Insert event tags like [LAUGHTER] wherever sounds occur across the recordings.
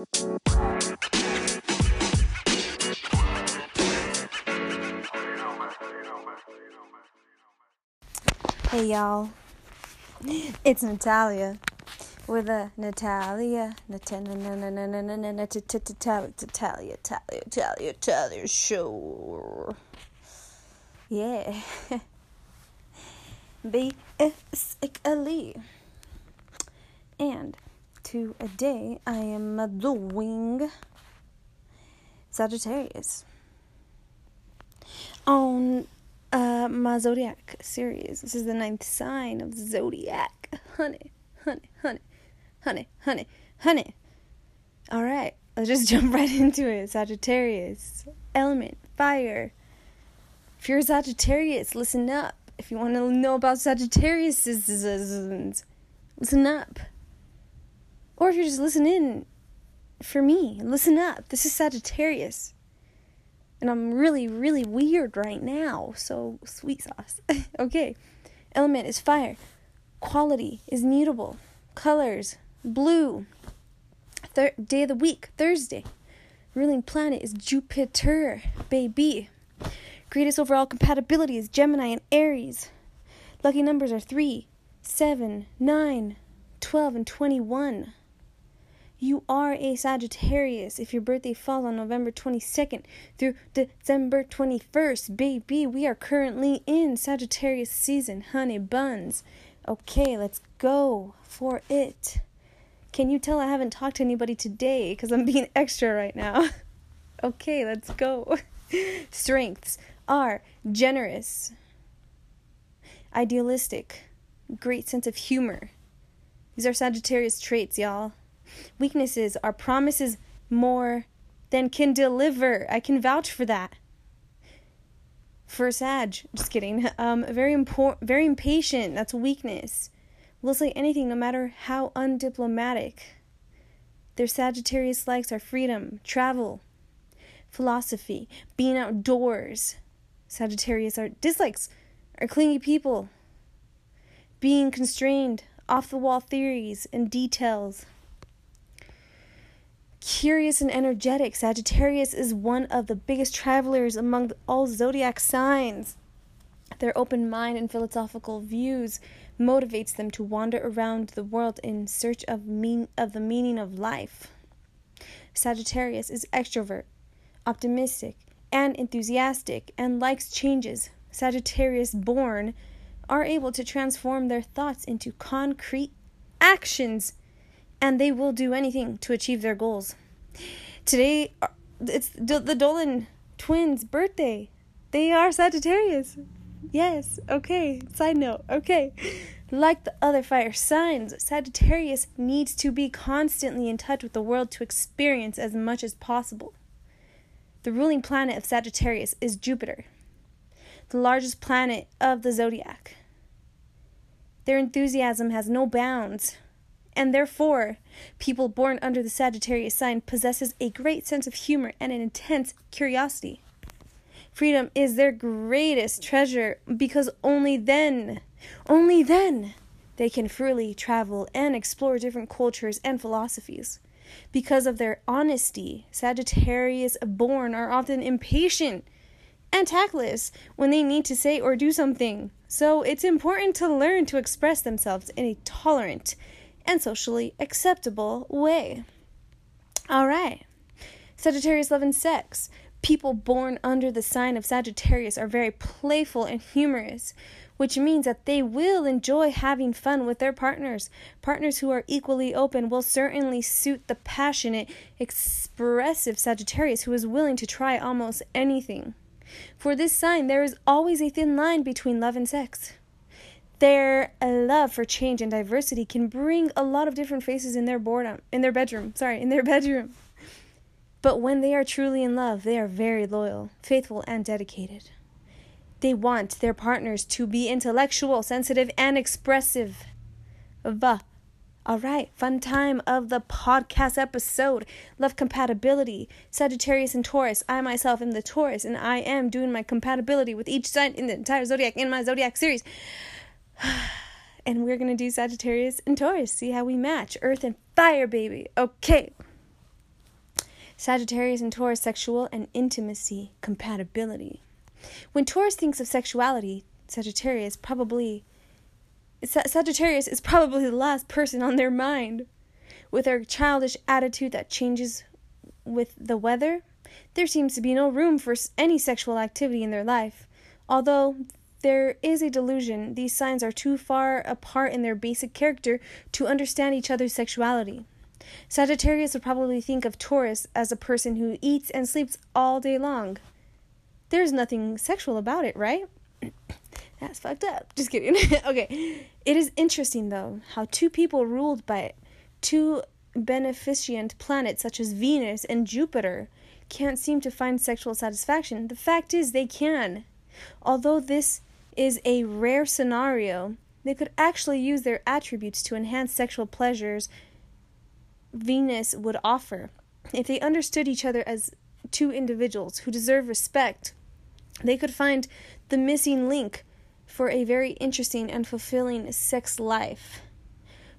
Hey y'all, it's Natalia with a Natalia, Natalia, Natalia, Natalia, Natalia, Natalia show. Yeah, [LAUGHS] basically. And today I am doing Sagittarius on uh, my zodiac series. This is the ninth sign of the zodiac. Honey, honey, honey, honey, honey, honey. All right, let's just [LAUGHS] jump right into it. Sagittarius, element, fire. If you're a Sagittarius, listen up. If you want to know about Sagittarius, listen up. Or if you're just listening for me, listen up. This is Sagittarius and I'm really, really weird right now. So, sweet sauce. [LAUGHS] okay. Element is fire. Quality is mutable. Colors, blue. Thir- day of the week, Thursday. Ruling planet is Jupiter, baby. Greatest overall compatibility is Gemini and Aries. Lucky numbers are 3, 7, 9, 12, and 21. You are a Sagittarius if your birthday falls on November 22nd through December 21st. Baby, we are currently in Sagittarius season, honey buns. Okay, let's go for it. Can you tell I haven't talked to anybody today because I'm being extra right now? [LAUGHS] okay, let's go. [LAUGHS] Strengths are generous, idealistic, great sense of humor. These are Sagittarius traits, y'all. Weaknesses are promises more than can deliver. I can vouch for that. For Sag, just kidding. [LAUGHS] Um, very important, very impatient. That's weakness. Will say anything, no matter how undiplomatic. Their Sagittarius likes are freedom, travel, philosophy, being outdoors. Sagittarius are dislikes are clingy people, being constrained, off the wall theories and details. Curious and energetic, Sagittarius is one of the biggest travelers among all zodiac signs. Their open mind and philosophical views motivates them to wander around the world in search of mean of the meaning of life. Sagittarius is extrovert, optimistic, and enthusiastic and likes changes. Sagittarius born are able to transform their thoughts into concrete actions and they will do anything to achieve their goals. Today, uh, it's the Dolan twins' birthday. They are Sagittarius. Yes, okay. Side note, okay. Like the other fire signs, Sagittarius needs to be constantly in touch with the world to experience as much as possible. The ruling planet of Sagittarius is Jupiter, the largest planet of the zodiac. Their enthusiasm has no bounds and therefore people born under the Sagittarius sign possesses a great sense of humor and an intense curiosity. Freedom is their greatest treasure because only then, only then, they can freely travel and explore different cultures and philosophies. Because of their honesty, Sagittarius born are often impatient and tactless when they need to say or do something. So it's important to learn to express themselves in a tolerant and socially acceptable way. All right. Sagittarius love and sex. People born under the sign of Sagittarius are very playful and humorous, which means that they will enjoy having fun with their partners. Partners who are equally open will certainly suit the passionate, expressive Sagittarius who is willing to try almost anything. For this sign, there is always a thin line between love and sex their uh, love for change and diversity can bring a lot of different faces in their boredom in their bedroom sorry in their [LAUGHS] bedroom but when they are truly in love they are very loyal faithful and dedicated they want their partners to be intellectual sensitive and expressive Bah. All right, fun time of the podcast episode. Love compatibility. Sagittarius and Taurus. I myself am the Taurus, and I am doing my compatibility with each sign in the entire zodiac in my zodiac series. [SIGHS] and we're going to do Sagittarius and Taurus, see how we match. Earth and fire, baby. Okay. Sagittarius and Taurus sexual and intimacy compatibility. When Taurus thinks of sexuality, Sagittarius probably Sagittarius is probably the last person on their mind. With their childish attitude that changes with the weather, there seems to be no room for any sexual activity in their life. Although there is a delusion, these signs are too far apart in their basic character to understand each other's sexuality. Sagittarius would probably think of Taurus as a person who eats and sleeps all day long. There's nothing sexual about it, right? [CLEARS THROAT] That's fucked up. [LAUGHS] Just kidding. [LAUGHS] okay. It is interesting, though, how two people ruled by two beneficent planets such as Venus and Jupiter can't seem to find sexual satisfaction. The fact is, they can. Although this is a rare scenario, they could actually use their attributes to enhance sexual pleasures Venus would offer. If they understood each other as two individuals who deserve respect, they could find the missing link for a very interesting and fulfilling sex life.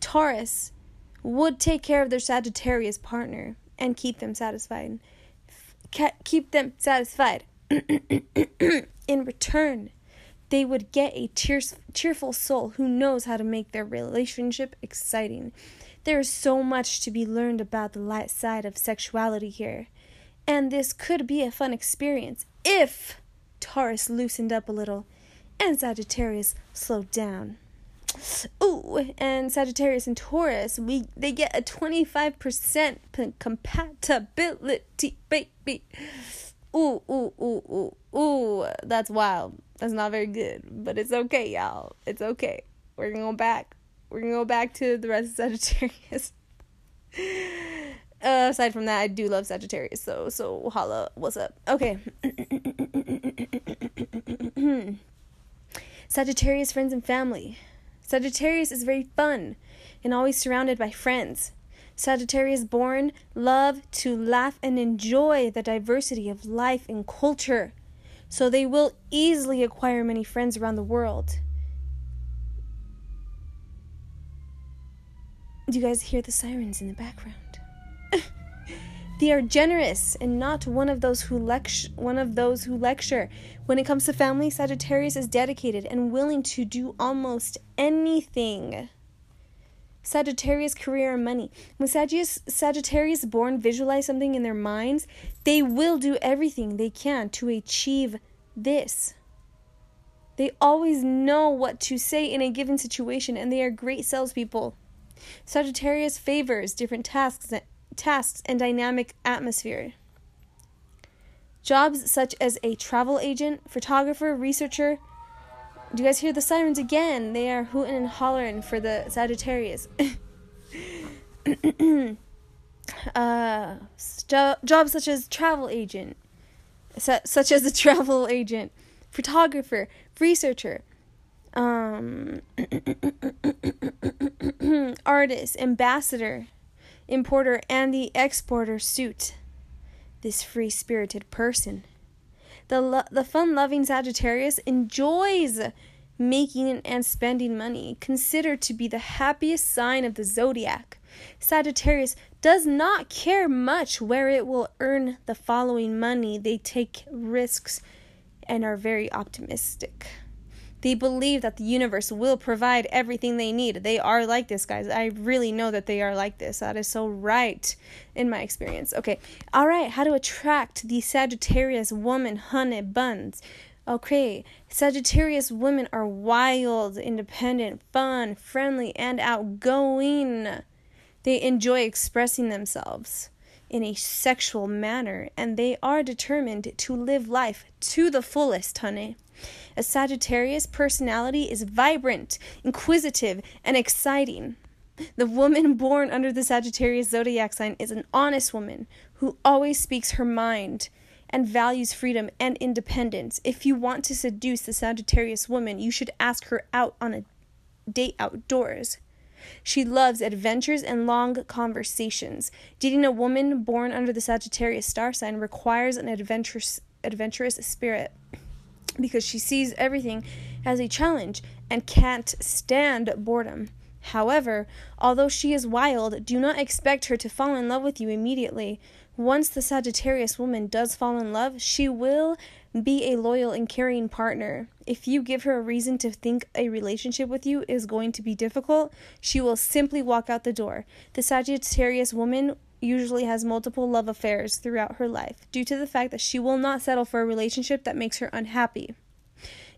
Taurus would take care of their Sagittarius partner and keep them satisfied. keep them satisfied. [CLEARS THROAT] In return, they would get a cheers- cheerful soul who knows how to make their relationship exciting. There is so much to be learned about the light side of sexuality here, and this could be a fun experience if Taurus loosened up a little and Sagittarius slowed down. Ooh, and Sagittarius and Taurus, we they get a 25% compatibility, baby. Ooh, ooh, ooh, ooh, ooh. That's wild. That's not very good, but it's okay, y'all. It's okay. We're gonna go back we're gonna go back to the rest of Sagittarius. [LAUGHS] Uh, aside from that, I do love Sagittarius, so so holla, what's up? Okay. [COUGHS] Sagittarius friends and family. Sagittarius is very fun and always surrounded by friends. Sagittarius born love to laugh and enjoy the diversity of life and culture, so they will easily acquire many friends around the world. Do you guys hear the sirens in the background? [LAUGHS] they are generous and not one of those who lecture one of those who lecture. When it comes to family, Sagittarius is dedicated and willing to do almost anything. Sagittarius career and money. When Sagittarius, Sagittarius born visualize something in their minds, they will do everything they can to achieve this. They always know what to say in a given situation and they are great salespeople. Sagittarius favors different tasks, tasks and dynamic atmosphere. Jobs such as a travel agent, photographer, researcher. Do you guys hear the sirens again? They are hooting and hollering for the Sagittarius. [LAUGHS] uh, st- jobs such as travel agent, su- such as a [LAUGHS] travel agent, photographer, researcher, um, [CLEARS THROAT] artist, ambassador, importer, and the exporter suit this free spirited person. The, lo- the fun loving Sagittarius enjoys making and spending money, considered to be the happiest sign of the zodiac. Sagittarius does not care much where it will earn the following money. They take risks and are very optimistic. They believe that the universe will provide everything they need. They are like this, guys. I really know that they are like this. That is so right in my experience. Okay. All right. How to attract the Sagittarius woman, honey buns. Okay, Sagittarius women are wild, independent, fun, friendly, and outgoing. They enjoy expressing themselves in a sexual manner, and they are determined to live life to the fullest, honey. A Sagittarius personality is vibrant, inquisitive, and exciting. The woman born under the Sagittarius zodiac sign is an honest woman who always speaks her mind and values freedom and independence. If you want to seduce the Sagittarius woman, you should ask her out on a date outdoors. She loves adventures and long conversations. Dating a woman born under the Sagittarius star sign requires an adventurous, adventurous spirit because she sees everything as a challenge and can't stand boredom. However, although she is wild, do not expect her to fall in love with you immediately. Once the Sagittarius woman does fall in love, she will be a loyal and caring partner. If you give her a reason to think a relationship with you is going to be difficult, she will simply walk out the door. The Sagittarius woman usually has multiple love affairs throughout her life due to the fact that she will not settle for a relationship that makes her unhappy.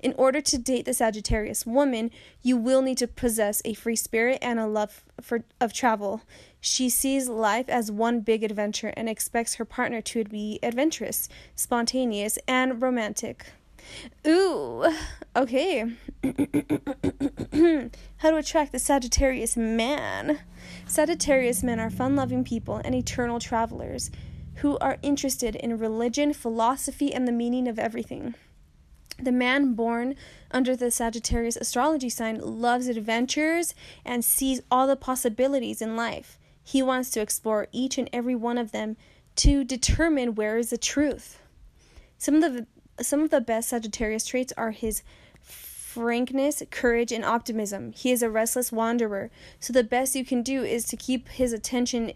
In order to date the Sagittarius woman, you will need to possess a free spirit and a love for of travel. She sees life as one big adventure and expects her partner to be adventurous, spontaneous, and romantic. Ooh, okay. [COUGHS] How to attract the Sagittarius man. Sagittarius men are fun loving people and eternal travelers who are interested in religion, philosophy, and the meaning of everything. The man born under the Sagittarius astrology sign loves adventures and sees all the possibilities in life. He wants to explore each and every one of them to determine where is the truth. Some of the some of the best Sagittarius traits are his frankness, courage, and optimism. He is a restless wanderer, so the best you can do is to keep his attention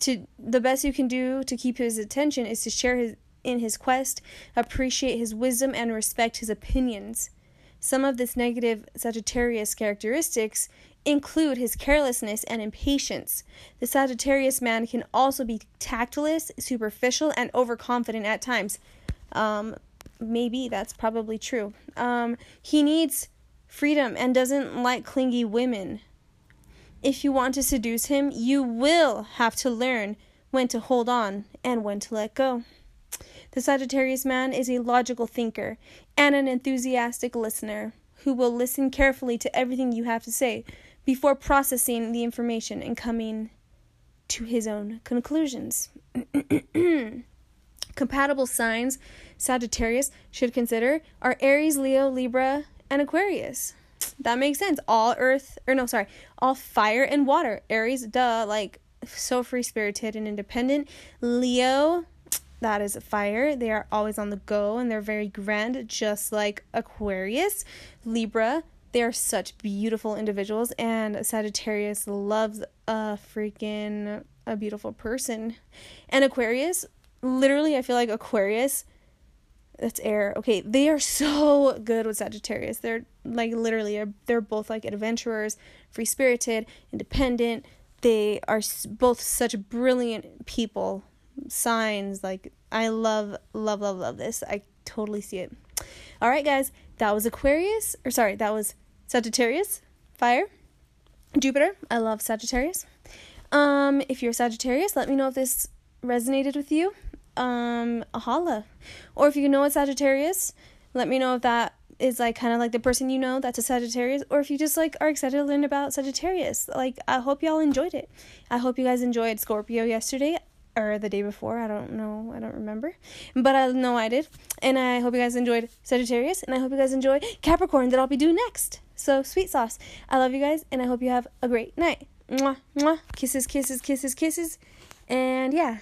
to the best you can do to keep his attention is to share his in his quest, appreciate his wisdom and respect his opinions. Some of this negative Sagittarius characteristics include his carelessness and impatience. The Sagittarius man can also be tactless, superficial, and overconfident at times. Um, maybe that's probably true. Um, he needs freedom and doesn't like clingy women. If you want to seduce him, you will have to learn when to hold on and when to let go. The Sagittarius man is a logical thinker and an enthusiastic listener who will listen carefully to everything you have to say before processing the information and coming to his own conclusions. [CLEARS THROAT] [CLEARS THROAT] Compatible signs Sagittarius should consider are Aries, Leo, Libra, and Aquarius. That makes sense. All earth, or no, sorry, all fire and water. Aries, duh, like so free spirited and independent. Leo, that is fire. They are always on the go and they're very grand, just like Aquarius. Libra, they are such beautiful individuals, and Sagittarius loves a freaking a beautiful person. And Aquarius, literally, I feel like Aquarius, that's air. Okay, they are so [LAUGHS] good with Sagittarius. They're like literally, they're both like adventurers, free spirited, independent. They are both such brilliant people signs. Like, I love, love, love, love this. I totally see it. All right, guys, that was Aquarius, or sorry, that was Sagittarius, fire. Jupiter, I love Sagittarius. Um, if you're Sagittarius, let me know if this resonated with you. Um, holla. Or if you know a Sagittarius, let me know if that is like kind of like the person you know that's a Sagittarius, or if you just like are excited to learn about Sagittarius. Like, I hope y'all enjoyed it. I hope you guys enjoyed Scorpio yesterday or the day before. I don't know. I don't remember. But I know I did. And I hope you guys enjoyed Sagittarius. And I hope you guys enjoy Capricorn that I'll be doing next. So, sweet sauce. I love you guys. And I hope you have a great night. Mwah, mwah. Kisses, kisses, kisses, kisses. And yeah.